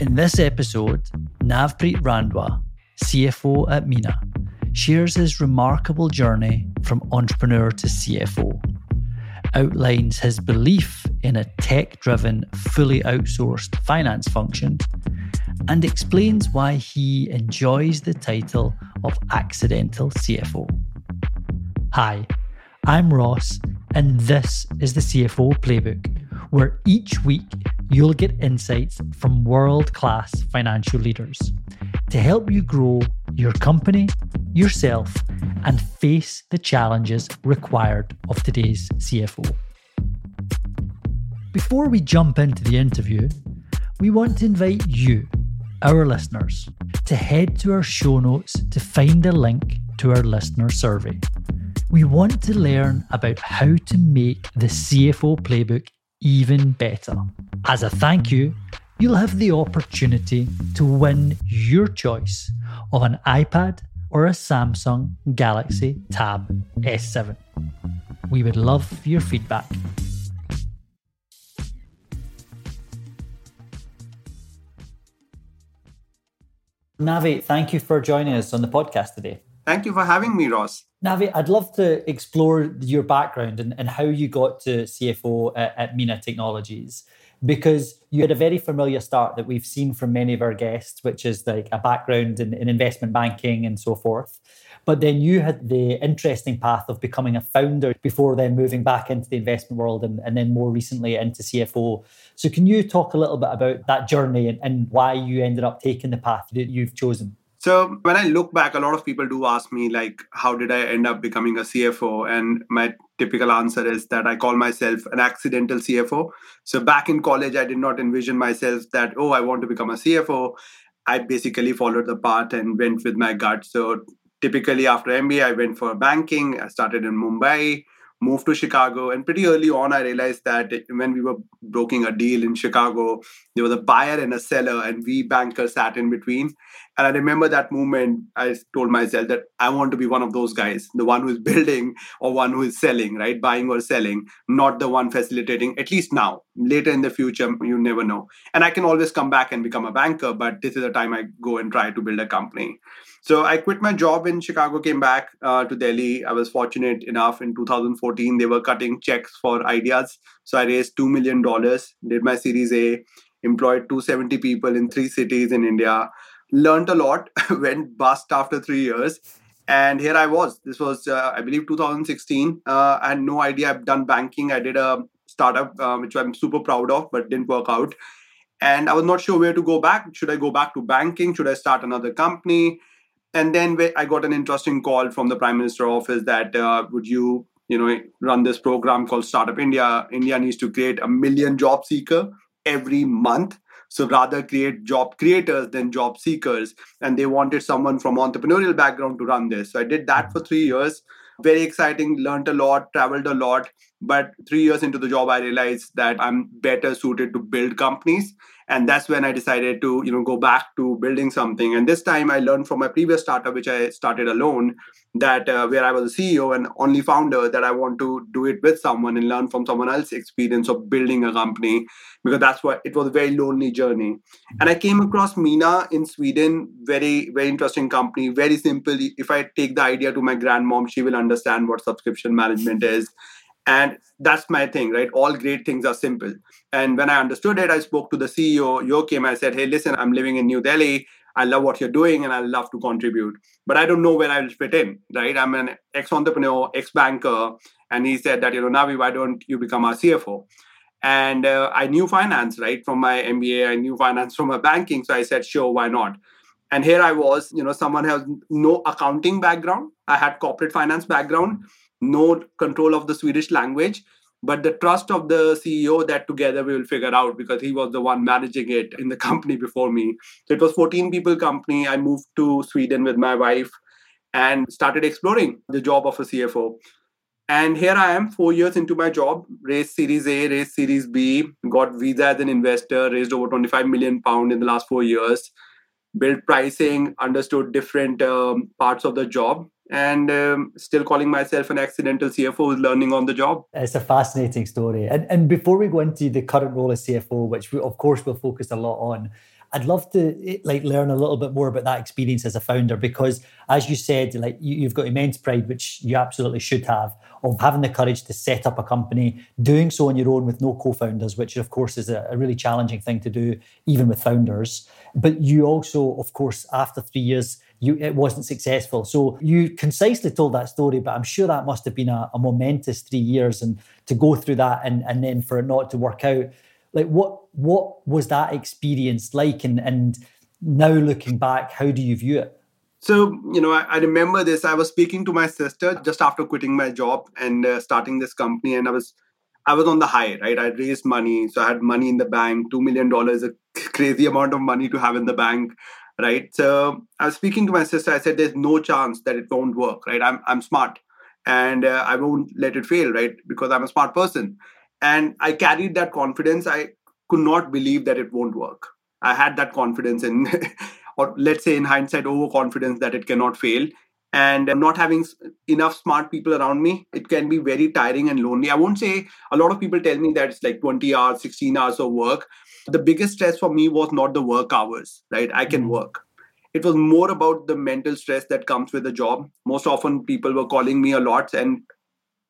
In this episode, Navpreet Randhawa, CFO at Minna, shares his remarkable journey from entrepreneur to CFO, outlines his belief in a tech driven, fully outsourced finance function, and explains why he enjoys the title of accidental CFO. Hi, I'm Ross, and this is the CFO Playbook, where each week you'll get insights from world class financial leaders to help you grow your company, yourself, and face the challenges required of today's CFO. Before we jump into the interview, we want to invite you, our listeners, to head to our show notes to find a link to our listener survey. We want to learn about how to make the CFO playbook even better. As a thank you, you'll have the opportunity to win your choice of an iPad or a Samsung Galaxy Tab S7. We would love your feedback. Navi, thank you for joining us on the podcast today. Thank you for having me, Ross. Navi, I'd love to explore your background and, and how you got to CFO at, at Minna Technologies because you had a very familiar start that we've seen from many of our guests, which is like a background in, in, investment banking and so forth. But then you had the interesting path of becoming a founder before then moving back into the investment world and, and then more recently into CFO. So, can you talk a little bit about that journey and, and why you ended up taking the path that you've chosen? So when I look back, a lot of people do ask me like, how did I end up becoming a CFO? And my typical answer is that I call myself an accidental CFO. So back in college, I did not envision myself that, oh, I want to become a CFO. I basically followed the path and went with my gut. So typically after MBA, I went for banking. I started in Mumbai moved to Chicago. And pretty early on, I realized that when we were broking a deal in Chicago, there was a buyer and a seller, and we bankers sat in between. And I remember that moment, I told myself that I want to be one of those guys, the one who is building or one who is selling, right? Buying or selling, not the one facilitating, at least now. Later in the future, you never know. And I can always come back and become a banker, but this is the time I go and try to build a company. So I quit my job in Chicago, came back uh, to Delhi. I was fortunate enough in 2014, they were cutting checks for ideas. So I raised $2 million, did my Series A, employed 270 people in three cities in India, learned a lot, went bust after three years. And here I was. This was, uh, I believe, 2016. Uh, I had no idea. I've done banking. I did a startup, uh, which I'm super proud of, but didn't work out. And I was not sure where to go back. Should I go back to banking? Should I start another company? And then I got an interesting call from the Prime Minister office that uh, would you you know run this program called Startup India. India needs to create a million job seeker every month. So rather create job creators than job seekers. And they wanted someone from entrepreneurial background to run this. So I did that for three years. Very exciting, learned a lot, traveled a lot. But three years into the job, I realized that I'm better suited to build companies and that's when i decided to you know go back to building something. And this time i learned from my previous startup which i started alone that uh, where i was a ceo and only founder that i want to do it with someone and learn from someone else's experience of building a company because that's what it was a very lonely journey. And i came across Minna in sweden very very interesting company very simple. If i take the idea to my grandmom she will understand what subscription management is and that's my thing, right? All great things are simple. And when I understood it, I spoke to the CEO, Joachim. I said, hey, listen, I'm living in New Delhi. I love what you're doing and I love to contribute. But I don't know where I'll fit in, right? I'm an ex entrepreneur, ex banker. And he said that, you know, Navi, why don't you become our CFO? And uh, I knew finance, right? From my MBA, I knew finance from my banking. So I said, sure, why not? And here I was, you know, someone has no accounting background. I had corporate finance background no control of the Swedish language, but the trust of the CEO that together we will figure out because he was the one managing it in the company before me. So it was 14 people company. I moved to Sweden with my wife and started exploring the job of a CFO. And here I am, four years into my job, raised Series A, raised Series B, got visa as an investor, raised over 25 million pound in the last four years, built pricing, understood different um, parts of the job, and um, still calling myself an accidental CFO who's learning on the job. It's a fascinating story. And, and before we go into the current role as CFO, which we, of course we'll focus a lot on, I'd love to like learn a little bit more about that experience as a founder because, as you said, like you, have got immense pride, which you absolutely should have, of having the courage to set up a company, doing so on your own with no co-founders, which of course is a, a really challenging thing to do, even with founders. But you also, of course, after three years, you it wasn't successful. So you concisely told that story, but I'm sure that must have been a, a momentous three years, and to go through that and and then for it not to work out. Like what what was that experience like? And and now looking back how do you view it? So you know I, I remember this. I was speaking to my sister just after quitting my job and uh, starting this company and i was i was on the high right? I raised money. So i had money in the bank 2 million dollars a crazy amount of money to have in the bank right? So i was speaking to my sister. I said there's no chance that it won't work right? I'm, I'm smart and uh, i won't let it fail right? Because i'm a smart person. And i carried that confidence. I could not believe that it won't work. I had that confidence in or let's say in hindsight overconfidence that it cannot fail and not having enough smart people around me it can be very tiring and lonely. I won't say a lot of people tell me that it's like 20 hours 16 hours of work. The biggest stress for me was not the work hours right? I can mm-hmm. work. It was more about the mental stress that comes with the job. Most often people were calling me a lot and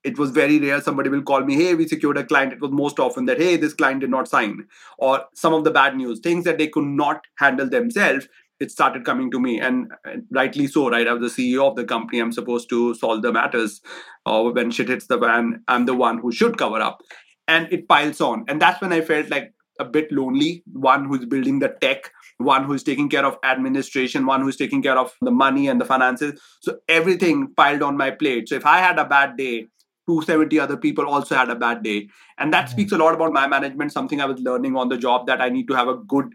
it was very rare somebody will call me hey we secured a client. It was most often that hey this client did not sign or some of the bad news things that they could not handle themselves it started coming to me. And rightly so right? I was the ceo of the company. I'm supposed to solve the matters or when shit hits the fan i'm the one who should cover up. And it piles on. And that's when i felt like a bit lonely. One who's building the tech one who's taking care of administration one who's taking care of the money and the finances. So everything piled on my plate. So if i had a bad day 270 other people also had a bad day. And that mm-hmm. speaks a lot about my management something i was learning on the job that i need to have a good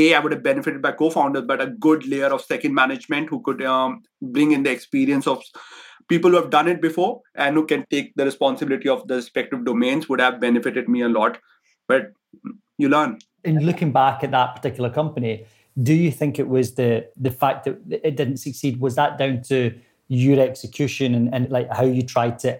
a i would have benefited by co-founders but a good layer of second management who could um, bring in the experience of people who have done it before and who can take the responsibility of the respective domains would have benefited me a lot but you learn in looking back at that particular company do you think it was the the fact that it didn't succeed was that down to your execution and, and like how you tried to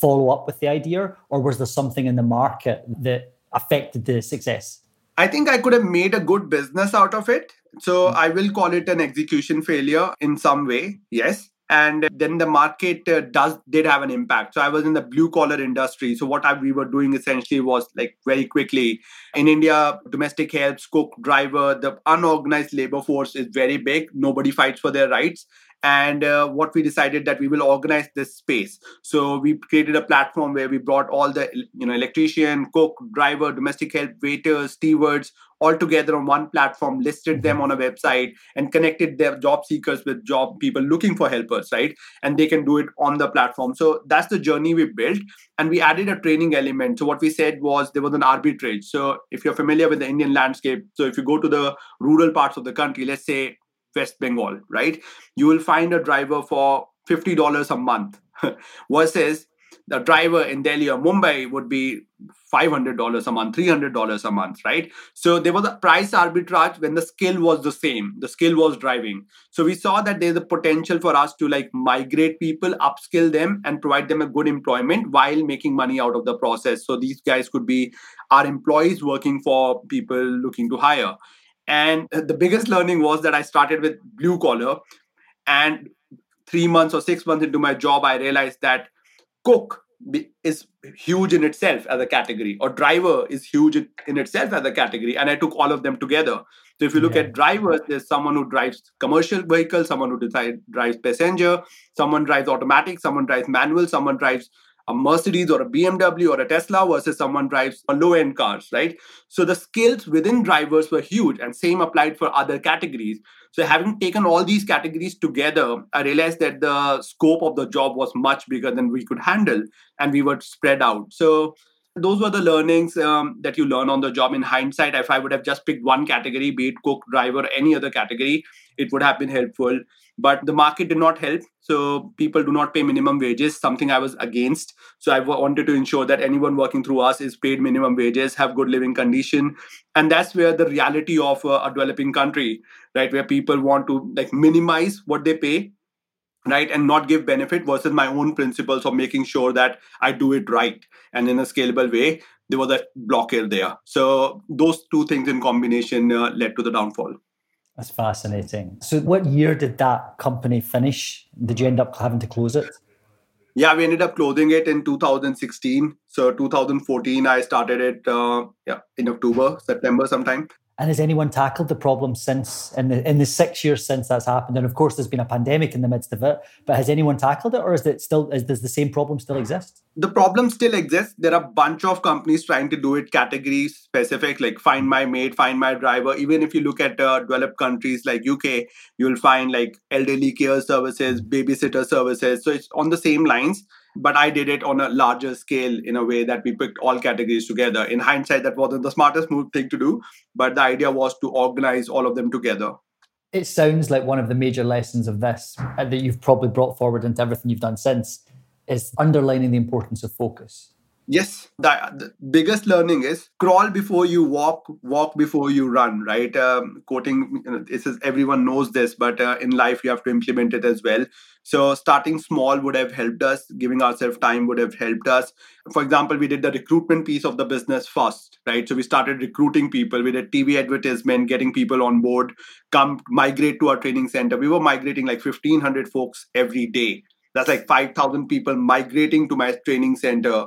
follow up with the idea, or was there something in the market that affected the success? I think I could have made a good business out of it. So hmm. I will call it an execution failure in some way. Yes. And then the market uh, does did have an impact. So I was in the blue collar industry. So what I, we were doing essentially was like very quickly in India, domestic help, cook, driver, the unorganized labor force is very big. Nobody fights for their rights and uh, what we decided that we will organize this space. So we created a platform where we brought all the you know electrician cook driver domestic help waiters stewards all together on one platform listed them on a website and connected their job seekers with job people looking for helpers right? And they can do it on the platform. So that's the journey we built and we added a training element. So what we said was there was an arbitrage. So if you're familiar with the indian landscape so if you go to the rural parts of the country let's say West Bengal, right? You will find a driver for $50 a month versus the driver in Delhi or Mumbai would be $500 a month, $300 a month, right? So there was a price arbitrage when the skill was the same. The skill was driving. So we saw that there's a potential for us to like migrate people, upskill them, and provide them a good employment while making money out of the process. So these guys could be our employees working for people looking to hire. And the biggest learning was that I started with blue collar. And three months or six months into my job, I realized that cook is huge in itself as a category, or driver is huge in itself as a category. And I took all of them together. So if you look yeah. at drivers, there's someone who drives commercial vehicle, someone who decides, drives passenger, someone drives automatic, someone drives manual, someone drives a Mercedes or a BMW or a Tesla versus someone drives a low end cars, right? So the skills within drivers were huge and same applied for other categories. So having taken all these categories together, I realized that the scope of the job was much bigger than we could handle and we were spread out. So those were the learnings um, that you learn on the job. In hindsight if i would have just picked one category be it cook driver any other category it would have been helpful. But the market did not help so people do not pay minimum wages something i was against. So i wanted to ensure that anyone working through us is paid minimum wages have good living condition. And that's where the reality of a, a developing country right where people want to like minimize what they pay right and not give benefit versus my own principles of making sure that i do it right and in a scalable way there was a blockade there. So those two things in combination uh, led to the downfall. That's fascinating. So what year did that company finish? Did you end up having to close it? Yeah we ended up closing it in 2016 so 2014 i started it uh, yeah in october september sometime and has anyone tackled the problem since in the in the six years since that's happened? And of course, there's been a pandemic in the midst of it. But has anyone tackled it, or is it still is does the same problem still exist? The problem still exists. There are a bunch of companies trying to do it category specific, like find my maid, find my driver. Even if you look at uh, developed countries like UK, you'll find like elderly care services, babysitter services. So it's on the same lines but I did it on a larger scale in a way that we picked all categories together. In hindsight, that wasn't the smartest move thing to do, but the idea was to organize all of them together. It sounds like one of the major lessons of this uh, that you've probably brought forward into everything you've done since is underlining the importance of focus yes. The, the, biggest learning is crawl before you walk walk before you run right? Um, quoting you know, this is everyone knows this but uh, in life you have to implement it as well. So starting small would have helped us. Giving ourselves time would have helped us. For example we did the recruitment piece of the business first right? So we started recruiting people. We did tv advertisement getting people on board come migrate to our training center. We were migrating like 1500 folks every day. That's like 5000 people migrating to my training center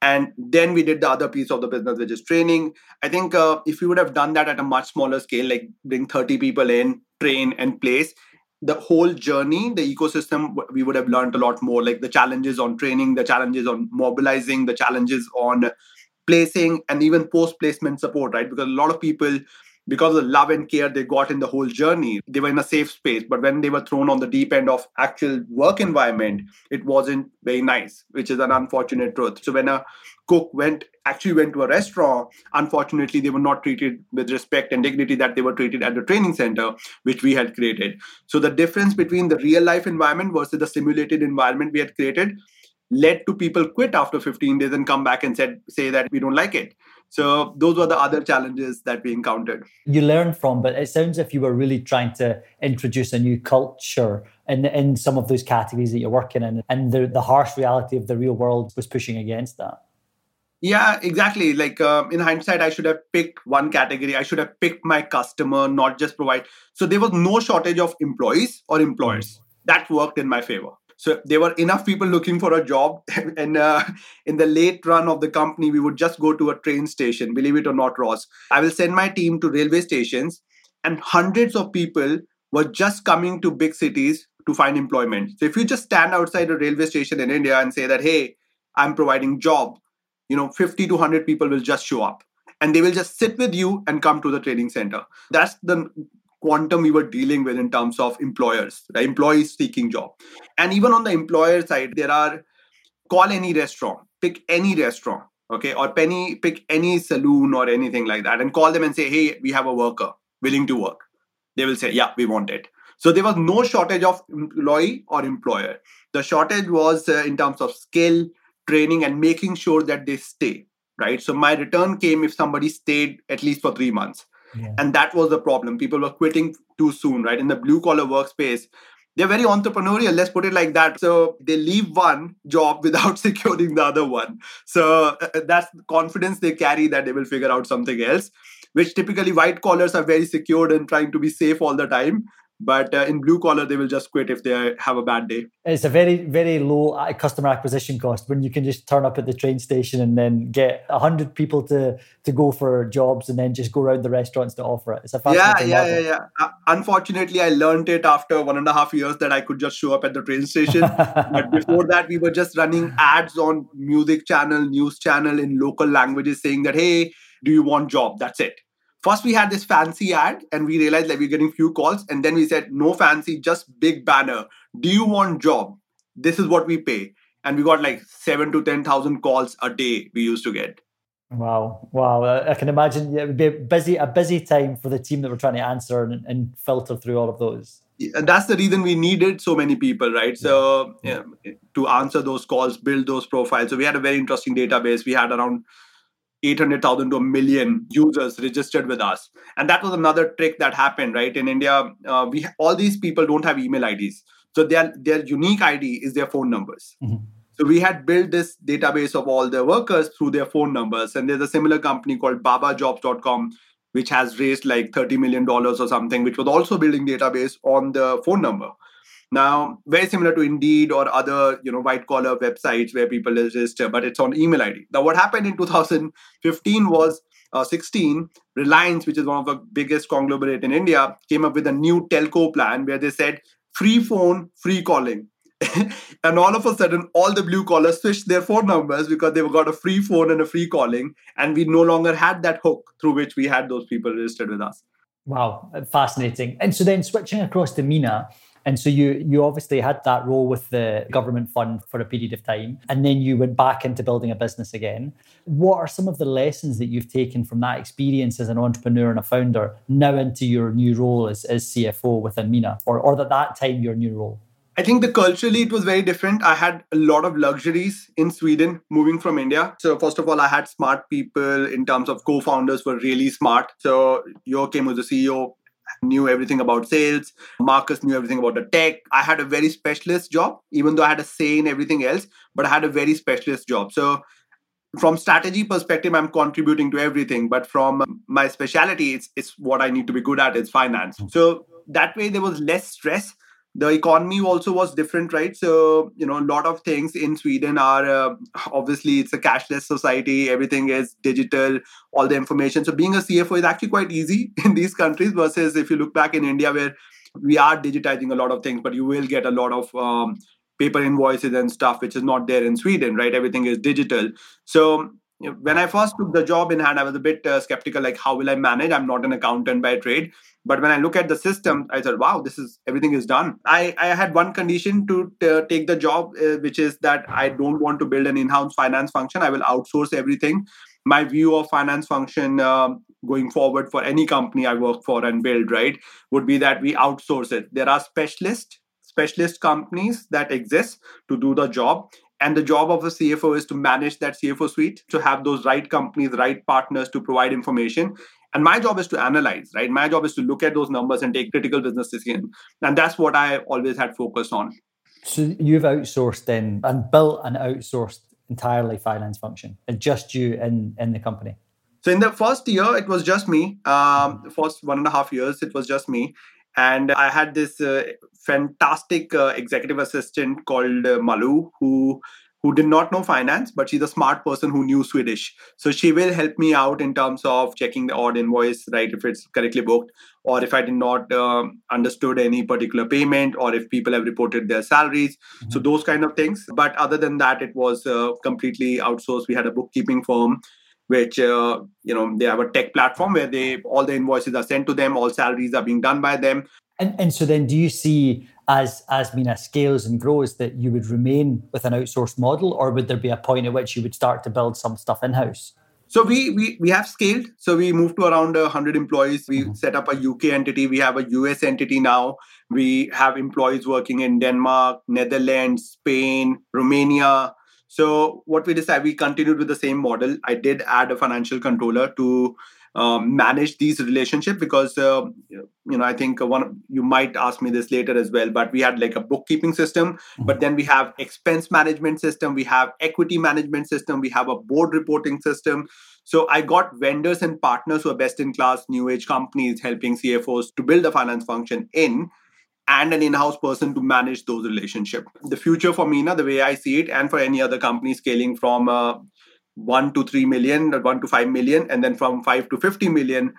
and then we did the other piece of the business which is training. I think uh, if we would have done that at a much smaller scale like bring 30 people in train and place the whole journey the ecosystem we would have learned a lot more like the challenges on training the challenges on mobilizing the challenges on placing and even post placement support right? Because a lot of people because of the love and care they got in the whole journey they were in a safe space. But when they were thrown on the deep end of actual work environment it wasn't very nice which is an unfortunate truth. So when a cook went actually went to a restaurant unfortunately they were not treated with respect and dignity that they were treated at the training center which we had created. So the difference between the real life environment versus the simulated environment we had created led to people quit after 15 days and come back and said say that we don't like it so those were the other challenges that we encountered. You learned from, but it sounds if you were really trying to introduce a new culture in in some of those categories that you're working in, and the the harsh reality of the real world was pushing against that. Yeah, exactly. Like um, in hindsight, I should have picked one category. I should have picked my customer, not just provide. So there was no shortage of employees or employers. That worked in my favor. So there were enough people looking for a job. and uh, in the late run of the company, we would just go to a train station, believe it or not, Ross. I will send my team to railway stations, and hundreds of people were just coming to big cities to find employment. So if you just stand outside a railway station in India and say that, hey, I'm providing job, you know, 50 to 100 people will just show up and they will just sit with you and come to the training center. That's the quantum we were dealing with in terms of employers, right? employees seeking job. And even on the employer side, there are call any restaurant, pick any restaurant, okay, or penny pick any saloon or anything like that, and call them and say, hey, we have a worker willing to work. They will say, yeah, we want it. So there was no shortage of employee or employer. The shortage was uh, in terms of skill, training, and making sure that they stay. Right. So my return came if somebody stayed at least for three months yeah. And that was the problem. People were quitting too soon, right? In the blue collar workspace, they're very entrepreneurial, let's put it like that. So they leave one job without securing the other one. So uh, uh, that's the confidence they carry that they will figure out something else, which typically white collars are very secured and trying to be safe all the time but uh, in blue collar they will just quit if they have a bad day. It's a very very low uh, customer acquisition cost when you can just turn up at the train station and then get 100 people to to go for jobs and then just go around the restaurants to offer it. It's a yeah yeah, yeah yeah. Uh, unfortunately i learned it after one and a half years that i could just show up at the train station. But before that we were just running ads on music channel news channel in local languages saying that hey do you want job? That's it first we had this fancy ad and we realized that we're getting few calls and then we said no fancy just big banner. Do you want job? This is what we pay. And we got like 7 to 10000 calls a day we used to get. Wow. Wow. Uh, I can imagine it would be a busy a busy time for the team that we're trying to answer and, and filter through all of those. And that's the reason we needed so many people right? So yeah, to answer those calls build those profiles. So we had a very interesting database. We had around 800,000 to a million users registered with us. And that was another trick that happened, right? In India, uh, we all these people don't have email IDs. So their their unique ID is their phone numbers. Mm-hmm. So we had built this database of all the workers through their phone numbers. And there's a similar company called babajobs.com, which has raised like $30 million or something, which was also building database on the phone number. Now, very similar to Indeed or other, you know, white collar websites where people register, but it's on email ID. Now, what happened in 2015 was uh, 16, Reliance, which is one of the biggest conglomerate in India, came up with a new telco plan where they said free phone, free calling. and all of a sudden, all the blue collars switched their phone numbers because they've got a free phone and a free calling. And we no longer had that hook through which we had those people registered with us. Wow, fascinating. And so then switching across to Minna, and so you you obviously had that role with the government fund for a period of time, and then you went back into building a business again. What are some of the lessons that you've taken from that experience as an entrepreneur and a founder now into your new role as, as CFO within Minna, or or at that time your new role? I think the culturally it was very different. I had a lot of luxuries in Sweden moving from India. So first of all, I had smart people in terms of co-founders were really smart. So Joachim was the CEO, knew everything about sales. Marcus knew everything about the tech. I had a very specialist job, even though I had a say in everything else, but I had a very specialist job. So from strategy perspective, I'm contributing to everything. But from my specialty, it's it's what I need to be good at, it's finance. Hmm. So that way there was less stress the economy also was different right? So you know a lot of things in sweden are uh, obviously it's a cashless society everything is digital all the information. So being a cfo is actually quite easy in these countries versus if you look back in india where we are digitizing a lot of things but you will get a lot of um, paper invoices and stuff which is not there in sweden right? Everything is digital. So when I first took the job in hand, I was a bit uh, skeptical, like, how will I manage? I'm not an accountant by trade. But when I look at the system, I said, wow, this is everything is done. I, I had one condition to uh, take the job, uh, which is that I don't want to build an in house finance function. I will outsource everything. My view of finance function um, going forward for any company I work for and build, right, would be that we outsource it. There are specialists specialist companies that exist to do the job and the job of a CFO is to manage that CFO suite, to have those right companies, right partners to provide information. And my job is to analyze, right? My job is to look at those numbers and take critical business decisions. And that's what I always had focus on. So you've outsourced then and built and outsourced entirely finance function and just you in, in the company? So in the first year, it was just me. Um, the first one and a half years, it was just me. And I had this uh, fantastic uh, executive assistant called uh, Malu, who who did not know finance, but she's a smart person who knew Swedish. So she will help me out in terms of checking the odd invoice, right, if it's correctly booked, or if I did not um, understood any particular payment, or if people have reported their salaries. Mm-hmm. So those kind of things. But other than that, it was uh, completely outsourced. We had a bookkeeping firm which uh, you know they have a tech platform where they all the invoices are sent to them all salaries are being done by them. And, and so then do you see as as Minna scales and grows that you would remain with an outsourced model or would there be a point at which you would start to build some stuff in-house? So we we we have scaled. So we moved to around 100 employees. We mm-hmm. set up a uk entity. We have a us entity now. We have employees working in denmark netherlands spain romania so what we decided, we continued with the same model. I did add a financial controller to um, manage these relationships because uh, you know I think one you might ask me this later as well. But we had like a bookkeeping system, mm-hmm. but then we have expense management system, we have equity management system, we have a board reporting system. So I got vendors and partners who are best in class new age companies helping CFOs to build a finance function in and an in-house person to manage those relationships. The future for Minna, the way I see it, and for any other company scaling from uh, one to three million, or one to five million, and then from five to fifty million,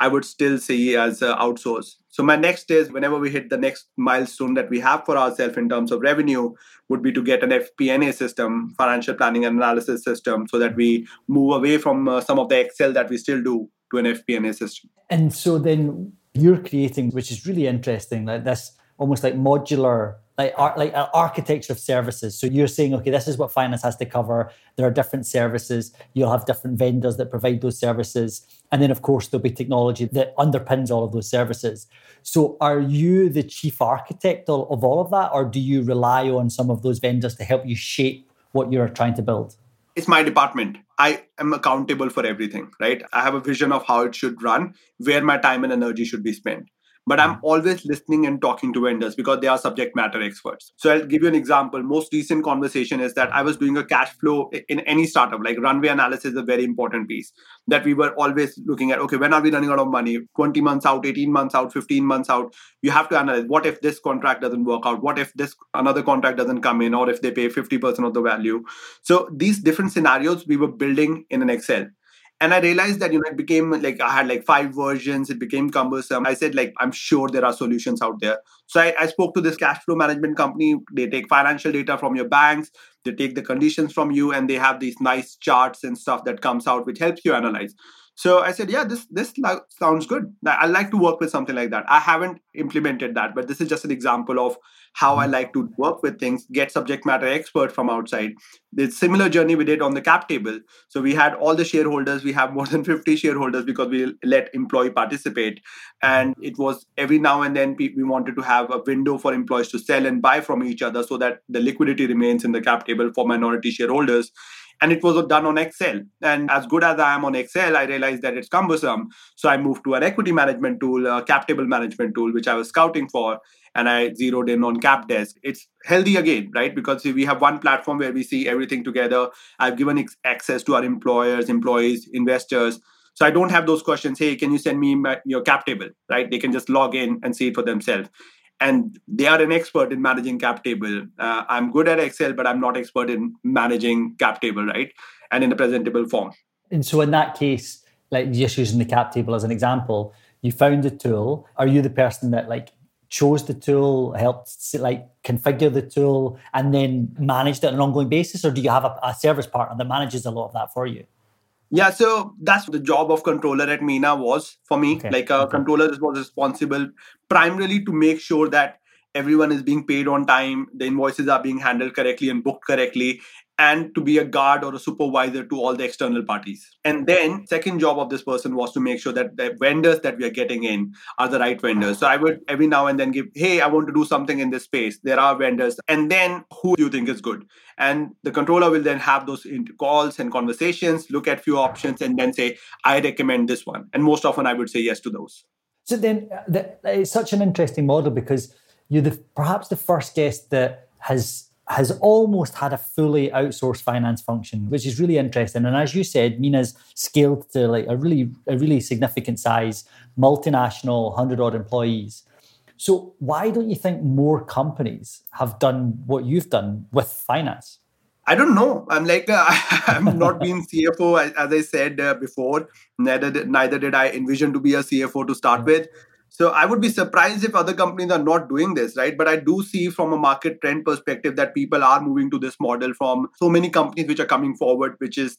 I would still see as uh, outsource. So my next is whenever we hit the next milestone that we have for ourselves in terms of revenue, would be to get an FP&A system, financial planning and analysis system, so that we move away from uh, some of the Excel that we still do to an FP&A system. And so then you're creating, which is really interesting, like this almost like modular like ar- like uh, architecture of services. So you're saying, okay, this is what finance has to cover. There are different services. You'll have different vendors that provide those services, and then of course there'll be technology that underpins all of those services. So are you the chief architect of all of that, or do you rely on some of those vendors to help you shape what you're trying to build? It's my department. I am accountable for everything, right? I have a vision of how it should run, where my time and energy should be spent. But I'm hmm. always listening and talking to vendors because they are subject matter experts. So I'll give you an example. Most recent conversation is that I was doing a cash flow in any startup, like runway analysis is a very important piece that we were always looking at. Okay, when are we running out of money? 20 months out, 18 months out, 15 months out. You have to analyze what if this contract doesn't work out? What if this another contract doesn't come in, or if they pay 50% of the value? So these different scenarios we were building in an Excel and i realized that you know it became like i had like five versions. It became cumbersome. I said like i'm sure there are solutions out there. So I, I, spoke to this cash flow management company. They take financial data from your banks. They take the conditions from you and they have these nice charts and stuff that comes out which helps you analyze so I said, yeah, this this sounds good. I like to work with something like that. I haven't implemented that, but this is just an example of how I mm-hmm. like to work with things, get subject matter expert from outside. The similar journey we did on the cap table. So we had all the shareholders. We have more than 50 shareholders because we let employee participate. And it was every now and then we wanted to have a window for employees to sell and buy from each other so that the liquidity remains in the cap table for minority shareholders and it was done on excel. And as good as i am on excel i realized that it's cumbersome. So i moved to an equity management tool a cap table management tool which i was scouting for. And i zeroed in on capdesk. It's healthy again right? Because we have one platform where we see everything together. I've given access to our employers employees investors. So I don't have those questions. Hey, can you send me my, your cap table? Right? They can just log in and see it for themselves and they are an expert in managing cap table. Uh, I'm good at Excel, but I'm not expert in managing cap table, right? And in a presentable form. And so in that case, like just using the cap table as an example, you found a tool. Are you the person that like chose the tool, helped like configure the tool, and then managed it on an ongoing basis, or do you have a, a service partner that manages a lot of that for you? Yeah, so that's the job of controller at Minna was for me. Okay. Like a okay. controller was responsible primarily to make sure that everyone is being paid on time, the invoices are being handled correctly and booked correctly, and to be a guard or a supervisor to all the external parties. And then second job of this person was to make sure that the vendors that we are getting in are the right vendors. So I would every now and then give, hey, I want to do something in this space. There are vendors. And then who do you think is good? And the controller will then have those calls and conversations, look at few options, and then say, I recommend this one. And most often I would say yes to those. So then uh, it's such an interesting model because you're the, perhaps the first guest that has has almost had a fully outsourced finance function, which is really interesting. And as you said, Minna's scaled to like a really, a really significant size, multinational, hundred odd employees. So why don't you think more companies have done what you've done with finance? I don't know. I'm like uh, I'm not being CFO as I said uh, before. Neither did, neither did I envision to be a CFO to start with. So I would be surprised if other companies are not doing this, right? But I do see from a market trend perspective that people are moving to this model from so many companies which are coming forward, which is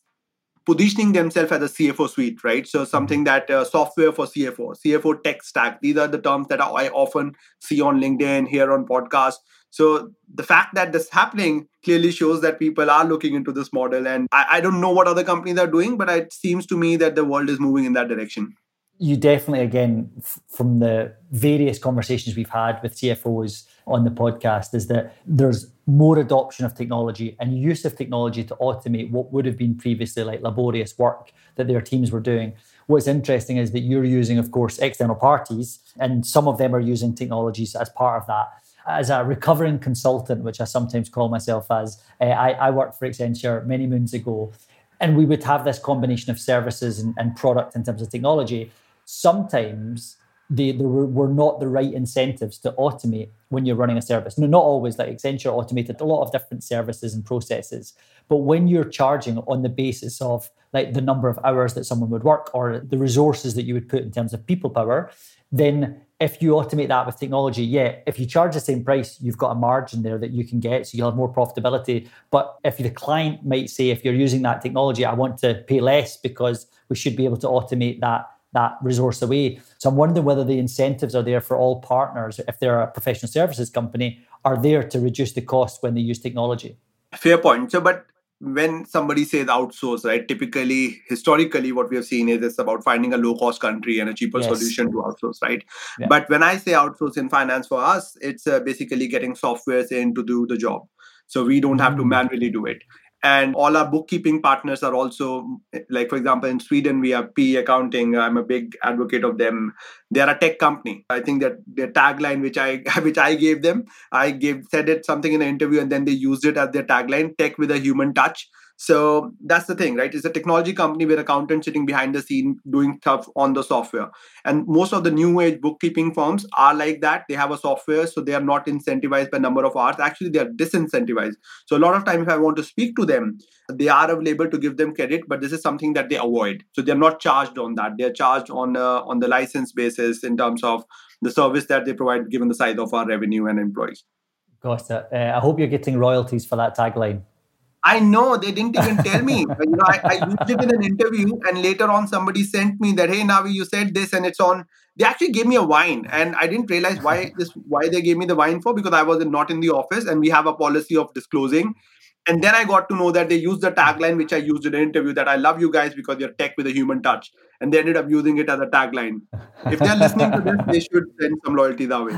positioning themselves as a CFO suite, right? So something that uh, software for CFO, CFO tech stack. These are the terms that I often see on LinkedIn, here on podcast. So the fact that this happening clearly shows that people are looking into this model. And I, I don't know what other companies are doing, but it seems to me that the world is moving in that direction you definitely, again, f- from the various conversations we've had with CFOs on the podcast, is that there's more adoption of technology and use of technology to automate what would have been previously like laborious work that their teams were doing. What's interesting is that you're using, of course, external parties, and some of them are using technologies as part of that. As a recovering consultant, which I sometimes call myself as, uh, I, I worked for Accenture many moons ago, and we would have this combination of services and, and product in terms of technology sometimes they, there were, were not the right incentives to automate when you're running a service. No, not always. Like Accenture automated a lot of different services and processes. But when you're charging on the basis of like the number of hours that someone would work or the resources that you would put in terms of people power, then if you automate that with technology, yeah, if you charge the same price, you've got a margin there that you can get, so you'll have more profitability. But if the client might say, if you're using that technology, I want to pay less because we should be able to automate that that resource away. So I'm wondering whether the incentives are there for all partners, if they're a professional services company, are there to reduce the cost when they use technology. Fair point. So, but when somebody says outsource, right? Typically, historically, what we have seen is it's about finding a low cost country and a cheaper yes. solution to outsource, right? Yeah. But when I say outsource in finance for us, it's uh, basically getting softwares in to do the job. So we don't have mm. to manually do it and all our bookkeeping partners are also like for example in sweden we have PE Accounting. I'm a big advocate of them. They are a tech company. I think that their tagline which i which i gave them i gave said it something in an interview and then they used it as their tagline tech with a human touch so that's the thing, right? It's a technology company with accountants sitting behind the scene doing stuff on the software. And most of the new age bookkeeping firms are like that. They have a software, so they are not incentivized by number of hours. Actually, they are disincentivized. So a lot of time, if I want to speak to them, they are available to give them credit, but this is something that they avoid. So they're not charged on that. They're charged on uh, on the license basis in terms of the service that they provide, given the size of our revenue and employees. Got it. Uh, I hope you're getting royalties for that tagline. I know they didn't even tell me. you know, I, I, used it in an interview, and later on, somebody sent me that, "Hey, Navi, you said this, and it's on." They actually gave me a wine, and I didn't realize why this why they gave me the wine for because I was not in the office, and we have a policy of disclosing. And then I got to know that they used the tagline which I used in an interview that I love you guys because you're tech with a human touch, and they ended up using it as a tagline. If they're listening to this, they should send some loyalty that way.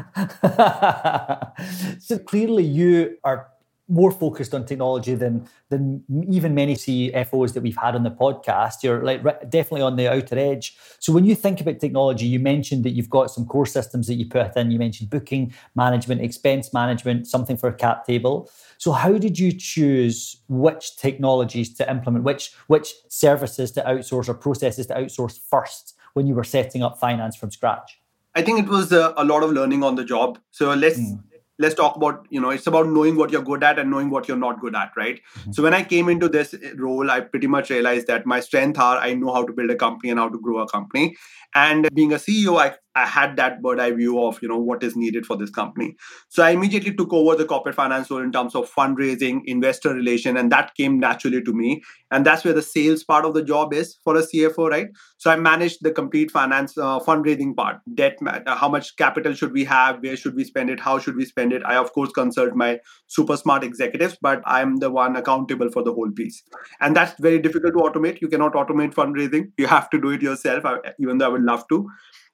so clearly, you are more focused on technology than than even many CFOs that we've had on the podcast. You're like definitely on the outer edge. So when you think about technology, you mentioned that you've got some core systems that you put in. You mentioned booking management, expense management, something for a cap table. So how did you choose which technologies to implement, which which services to outsource or processes to outsource first when you were setting up finance from scratch? I think it was a, a lot of learning on the job. So let's mm let's talk about you know it's about knowing what you're good at and knowing what you're not good at right mm-hmm. so when i came into this role i pretty much realized that my strength are i know how to build a company and how to grow a company and being a ceo i I had that bird eye view of you know what is needed for this company. So I immediately took over the corporate finance role in terms of fundraising, investor relation, and that came naturally to me. And that's where the sales part of the job is for a CFO, right? So I managed the complete finance uh, fundraising part, debt, uh, how much capital should we have, where should we spend it, how should we spend it. I of course consult my super smart executives, but I'm the one accountable for the whole piece. And that's very difficult to automate. You cannot automate fundraising. You have to do it yourself, even though I would love to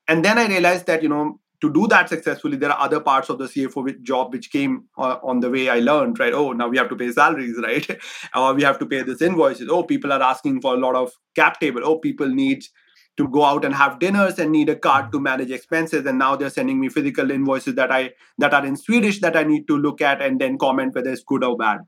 and then i realized that you know to do that successfully there are other parts of the cfo job which came uh, on the way i learned right? Oh now we have to pay salaries right? Or we have to pay this invoices. Oh people are asking for a lot of cap table. Oh people need to go out and have dinners and need a card to manage expenses. And now they're sending me physical invoices that i that are in swedish that i need to look at and then comment whether it's good or bad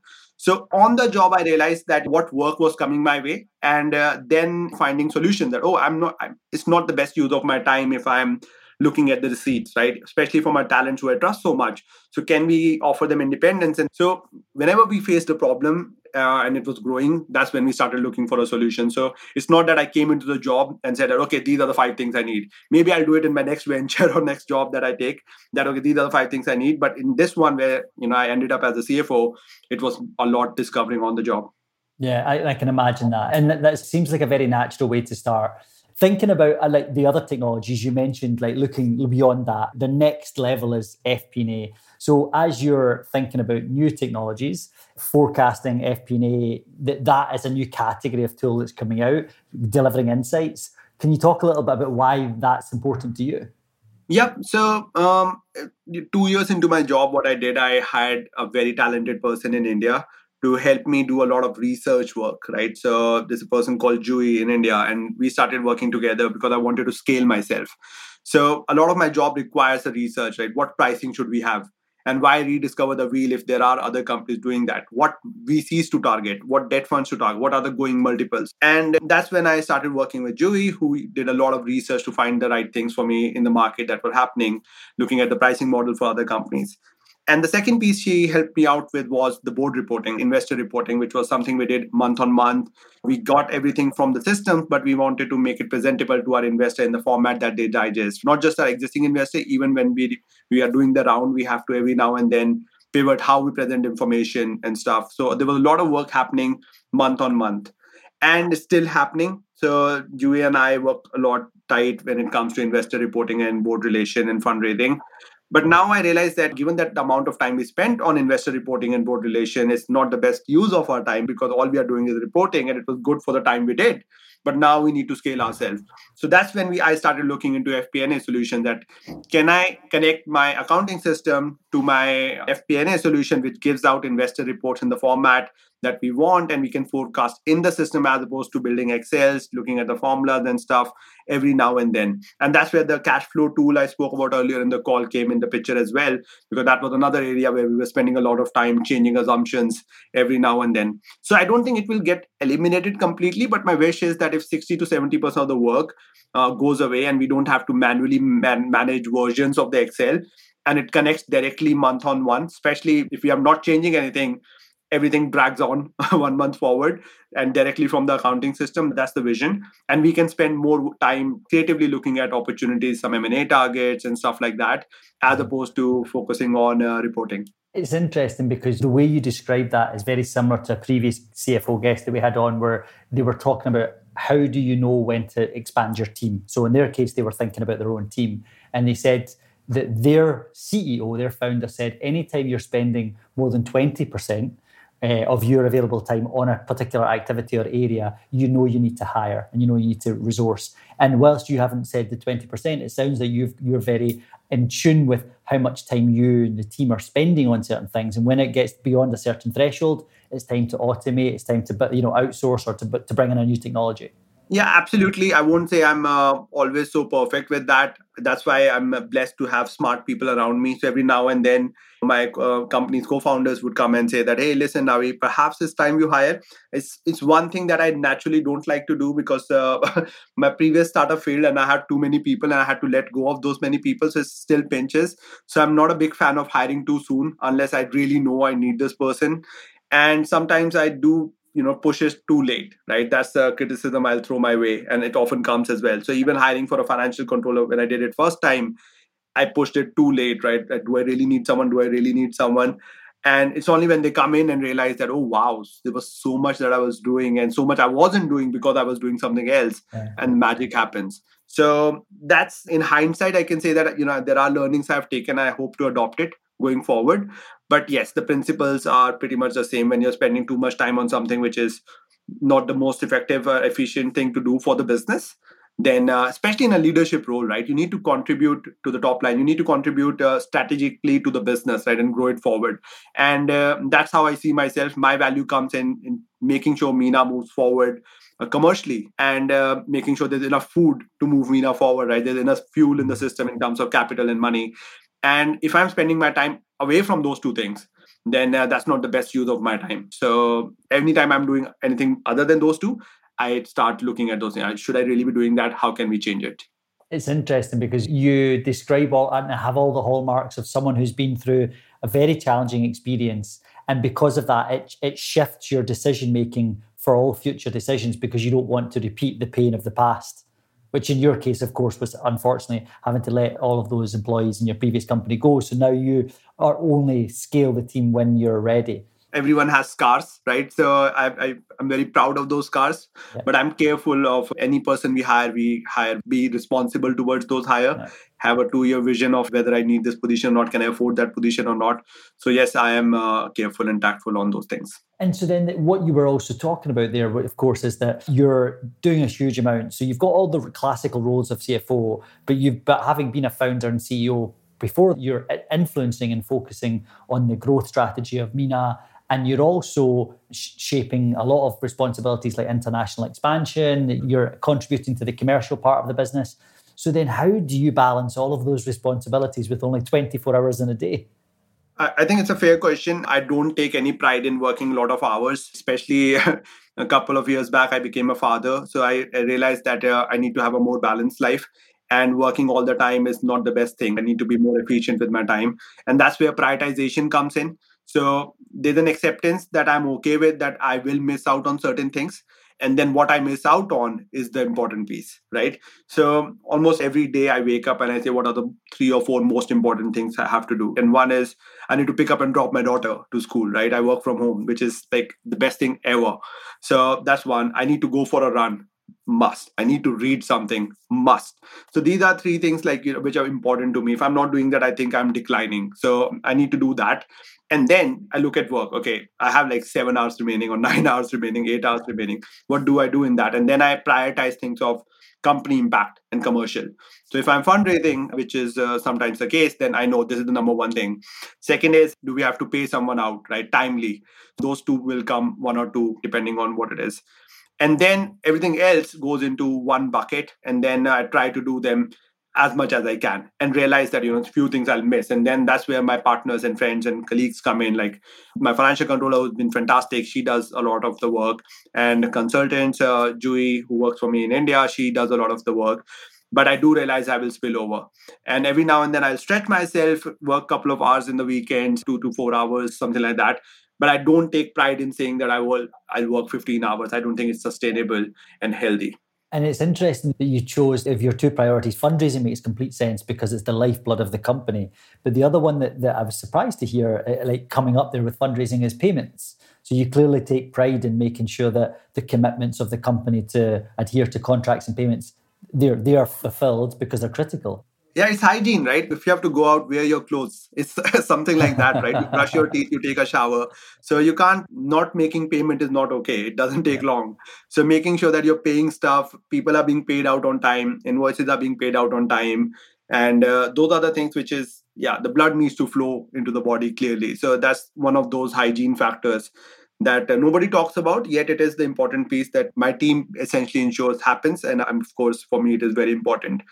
so on the job, I realized that what work was coming my way, and uh, then finding solutions that oh, I'm not. I'm, it's not the best use of my time if I'm looking at the receipts, right? Especially from our talents who I trust so much. So can we offer them independence? And so whenever we faced a problem, uh, and it was growing, that's when we started looking for a solution. So it's not that I came into the job and said, okay, these are the five things I need. Maybe I'll do it in my next venture or next job that I take. That okay, these are the five things I need. But in this one, where you know I ended up as a CFO, it was a lot discovering on the job. Yeah, I, I can imagine that, and that, that seems like a very natural way to start thinking about uh, like the other technologies you mentioned like looking beyond that the next level is fp&a so as you're thinking about new technologies forecasting fp&a that, that is a new category of tool that's coming out delivering insights. Can you talk a little bit about why that's important to you? Yep. So, um, two years into my job, what I did, I hired a very talented person in India to help me do a lot of research work, right? So there's a person called Jui in India, and we started working together because I wanted to scale myself. So a lot of my job requires a research, right? What pricing should we have? And why rediscover the wheel if there are other companies doing that? What VCs to target? What debt funds to target? What are the going multiples? And that's when I started working with Jui, who did a lot of research to find the right things for me in the market that were happening, looking at the pricing model for other companies. And the second piece she helped me out with was the board reporting, investor reporting, which was something we did month on month. We got everything from the system, but we wanted to make it presentable to our investor in the format that they digest. Not just our existing investor, even when we we are doing the round, we have to every now and then pivot how we present information and stuff. So there was a lot of work happening month on month. And still happening. So Julie and I work a lot tight when it comes to investor reporting and board relation and fundraising but now I realize that given that the amount of time we spent on investor reporting and board relation is not the best use of our time because all we are doing is reporting and it was good for the time we did. But now we need to scale ourselves. So that's when we I started looking into FP&A solution that can I connect my accounting system to my FP&A solution, which gives out investor reports in the format that we want and we can forecast in the system as opposed to building excels looking at the formulas and stuff every now and then. And that's where the cash flow tool i spoke about earlier in the call came in the picture as well because that was another area where we were spending a lot of time changing assumptions every now and then. So i don't think it will get eliminated completely but my wish is that if 60 to 70% of the work uh, goes away and we don't have to manually man- manage versions of the excel and it connects directly month on one especially if we are not changing anything everything drags on one month forward and directly from the accounting system that's the vision. And we can spend more time creatively looking at opportunities some m&a targets and stuff like that as opposed to focusing on uh, reporting. It's interesting because the way you describe that is very similar to a previous cfo guest that we had on where they were talking about how do you know when to expand your team? So in their case they were thinking about their own team. And they said that their ceo their founder said anytime you're spending more than 20% uh, of your available time on a particular activity or area, you know you need to hire and you know you need to resource. And whilst you haven't said the 20%, it sounds like you've, you're very in tune with how much time you and the team are spending on certain things. And when it gets beyond a certain threshold, it's time to automate, it's time to you know outsource or to, to bring in a new technology. Yeah, absolutely. I won't say I'm uh, always so perfect with that. That's why I'm blessed to have smart people around me. So every now and then, my uh, company's co-founders would come and say that, "Hey, listen, Navi, perhaps it's time you hire." It's it's one thing that I naturally don't like to do because uh, my previous startup failed and I had too many people and I had to let go of those many people. So it still pinches. So I'm not a big fan of hiring too soon unless I really know I need this person. And sometimes I do you know pushes too late right? That's the criticism i'll throw my way and it often comes as well. So even hiring for a financial controller when i did it first time i pushed it too late right? Do i really need someone? Do i really need someone? And it's only when they come in and realize that oh wow there was so much that i was doing and so much i wasn't doing because i was doing something else yeah. and magic happens. So that's in hindsight i can say that you know there are learnings i've taken. I hope to adopt it going forward but yes the principles are pretty much the same when you're spending too much time on something which is not the most effective or efficient thing to do for the business then uh, especially in a leadership role right you need to contribute to the top line. You need to contribute uh, strategically to the business right and grow it forward. And uh, that's how i see myself. My value comes in in making sure Minna moves forward uh, commercially and uh, making sure there's enough food to move Minna forward right? There's enough fuel in the system in terms of capital and money and if i'm spending my time away from those two things then uh, that's not the best use of my time. So anytime i'm doing anything other than those two i start looking at those things. Should i really be doing that? How can we change it? It's interesting because you describe all and have all the hallmarks of someone who's been through a very challenging experience. And because of that it, it shifts your decision making for all future decisions because you don't want to repeat the pain of the past which in your case, of course, was unfortunately having to let all of those employees in your previous company go. So now you are only scale the team when you're ready everyone has scars right so I, I am very proud of those scars yeah. but i'm careful of any person we hire we hire be responsible towards those hire yeah. have a two year vision of whether i need this position or not can i afford that position or not so yes i am uh, careful and tactful on those things and so then what you were also talking about there of course is that you're doing a huge amount. So you've got all the classical roles of cfo but you've but having been a founder and ceo before you're uh, influencing and focusing on the growth strategy of Minna. and you're also shaping a lot of responsibilities like international expansion you're contributing to the commercial part of the business. So then how do you balance all of those responsibilities with only 24 hours in a day I think it's a fair question. I don't take any pride in working a lot of hours, especially a couple of years back. I became a father. So I, realized that uh, I need to have a more balanced life and working all the time is not the best thing. I need to be more efficient with my time. And that's where prioritization comes in. So there's an acceptance that I'm okay with that I will miss out on certain things. And then what I miss out on is the important piece, right? So almost every day I wake up and I say, what are the three or four most important things I have to do? And one is I need to pick up and drop my daughter to school, right? I work from home, which is like the best thing ever. So that's one. I need to go for a run must i need to read something must so these are three things like you know which are important to me if i'm not doing that i think i'm declining so i need to do that and then i look at work okay i have like seven hours remaining or nine hours remaining eight hours remaining what do i do in that and then i prioritize things of company impact and commercial. So if I'm fundraising, which is uh, sometimes the case, then I know this is the number one thing. Second is, do we have to pay someone out, right? Timely. Those two will come one or two, depending on what it is. And then everything else goes into one bucket. And then I try to do them as much as I can and realize that, you know, a few things I'll miss. And then that's where my partners and friends and colleagues come in. Like my financial controller has been fantastic. She does a lot of the work. And consultants, uh, Jui, who works for me in India, she does a lot of the work. But I do realize I will spill over. And every now and then I'll stretch myself, work a couple of hours in the weekends, two to four hours, something like that. But I don't take pride in saying that I will I'll work 15 hours. I don't think it's sustainable and healthy. And it's interesting that you chose, if your two priorities, fundraising makes complete sense because it's the lifeblood of the company. But the other one that, that I was surprised to hear, uh, like coming up there with fundraising, is payments. So you clearly take pride in making sure that the commitments of the company to adhere to contracts and payments, they're, they are fulfilled because they're critical yeah it's hygiene right? If you have to go out wear your clothes. It's something like that right? You brush your teeth you take a shower. So you can't not making payment is not okay. It doesn't take long. So making sure that you're paying stuff people are being paid out on time invoices are being paid out on time. And uh, those are the things which is yeah the blood needs to flow into the body clearly. So that's one of those hygiene factors that uh, nobody talks about yet it is the important piece that my team essentially ensures happens. And um, of course for me it is very important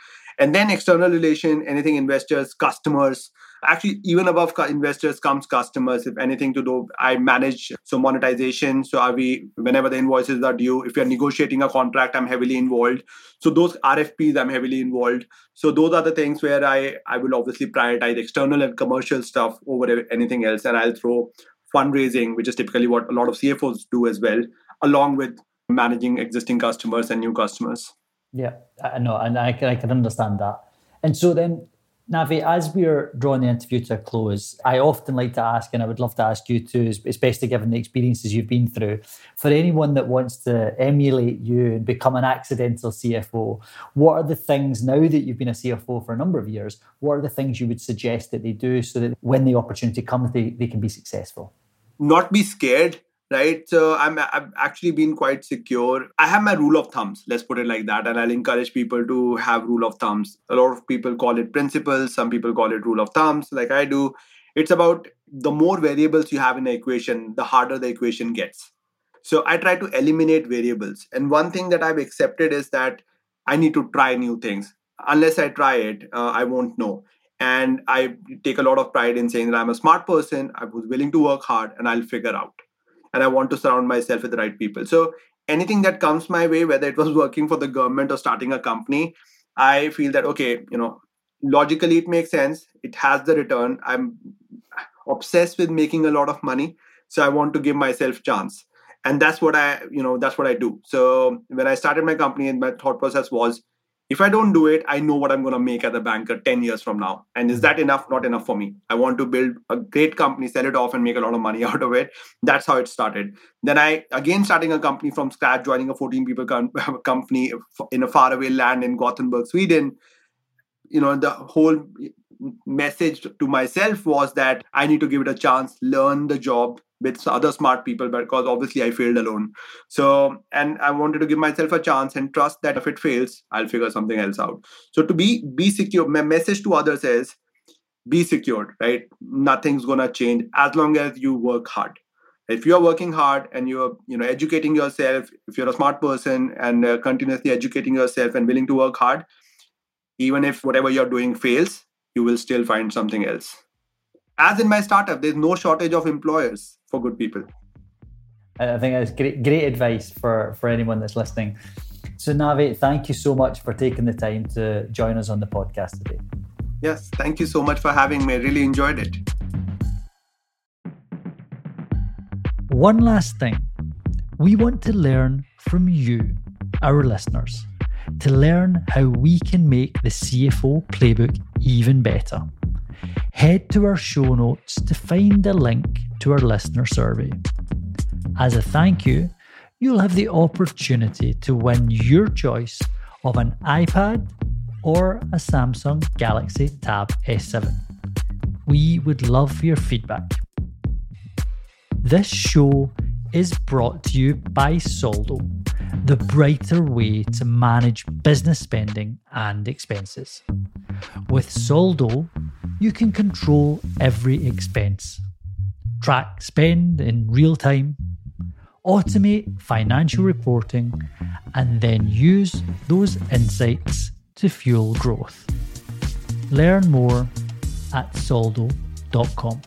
and then external relation anything investors customers actually even above investors comes customers. If anything to do i manage so monetization. So are we whenever the invoices are due if you're negotiating a contract i'm heavily involved. So those rfps i'm heavily involved. So those are the things where i i will obviously prioritize external and commercial stuff over anything else. And i'll throw fundraising which is typically what a lot of cfos do as well along with managing existing customers and new customers yeah, I know, and I can, I can understand that. And so then, Navi, as we're drawing the interview to a close, I often like to ask, and I would love to ask you too, especially given the experiences you've been through, for anyone that wants to emulate you and become an accidental CFO, what are the things now that you've been a CFO for a number of years? What are the things you would suggest that they do so that when the opportunity comes, they, they can be successful? Not be scared right? So i'm i've actually been quite secure. I have my rule of thumbs let's put it like that and i'll encourage people to have rule of thumbs. A lot of people call it principles some people call it rule of thumbs like i do. It's about the more variables you have in the equation the harder the equation gets. So i try to eliminate variables and one thing that i've accepted is that i need to try new things. Unless i try it uh, i won't know. And i take a lot of pride in saying that i'm a smart person i was willing to work hard and i'll figure out and I want to surround myself with the right people. So anything that comes my way, whether it was working for the government or starting a company, I feel that okay, you know, logically it makes sense. It has the return. I'm obsessed with making a lot of money, so I want to give myself chance. And that's what I, you know, that's what I do. So when I started my company, and my thought process was if I don't do it, I know what I'm going to make as a banker 10 years from now. And is that enough? Not enough for me. I want to build a great company, sell it off, and make a lot of money out of it. That's how it started. Then I, again, starting a company from scratch, joining a 14 people company in a faraway land in Gothenburg, Sweden. You know, the whole message to myself was that I need to give it a chance, learn the job, with other smart people because obviously I failed alone. So, and I wanted to give myself a chance and trust that if it fails, I'll figure something else out. So, to be be secure, my message to others is be secured, right? Nothing's gonna change as long as you work hard. If you're working hard and you're, you know, educating yourself, if you're a smart person and uh, continuously educating yourself and willing to work hard, even if whatever you're doing fails, you will still find something else as in my startup, there's no shortage of employers for good people. I think that's great, great advice for, for anyone that's listening. So, Navi, thank you so much for taking the time to join us on the podcast today. Yes, thank you so much for having me. I really enjoyed it. One last thing we want to learn from you, our listeners, to learn how we can make the CFO playbook even better head to our show notes to find a link to our listener survey. As a thank you, you'll have the opportunity to win your choice of an iPad or a Samsung Galaxy Tab S7. We would love your feedback. This show is brought to you by Soldo, the brighter way to manage business spending and expenses. With Soldo, you can control every expense, track spend in real time, automate financial reporting, and then use those insights to fuel growth. Learn more at soldo.com.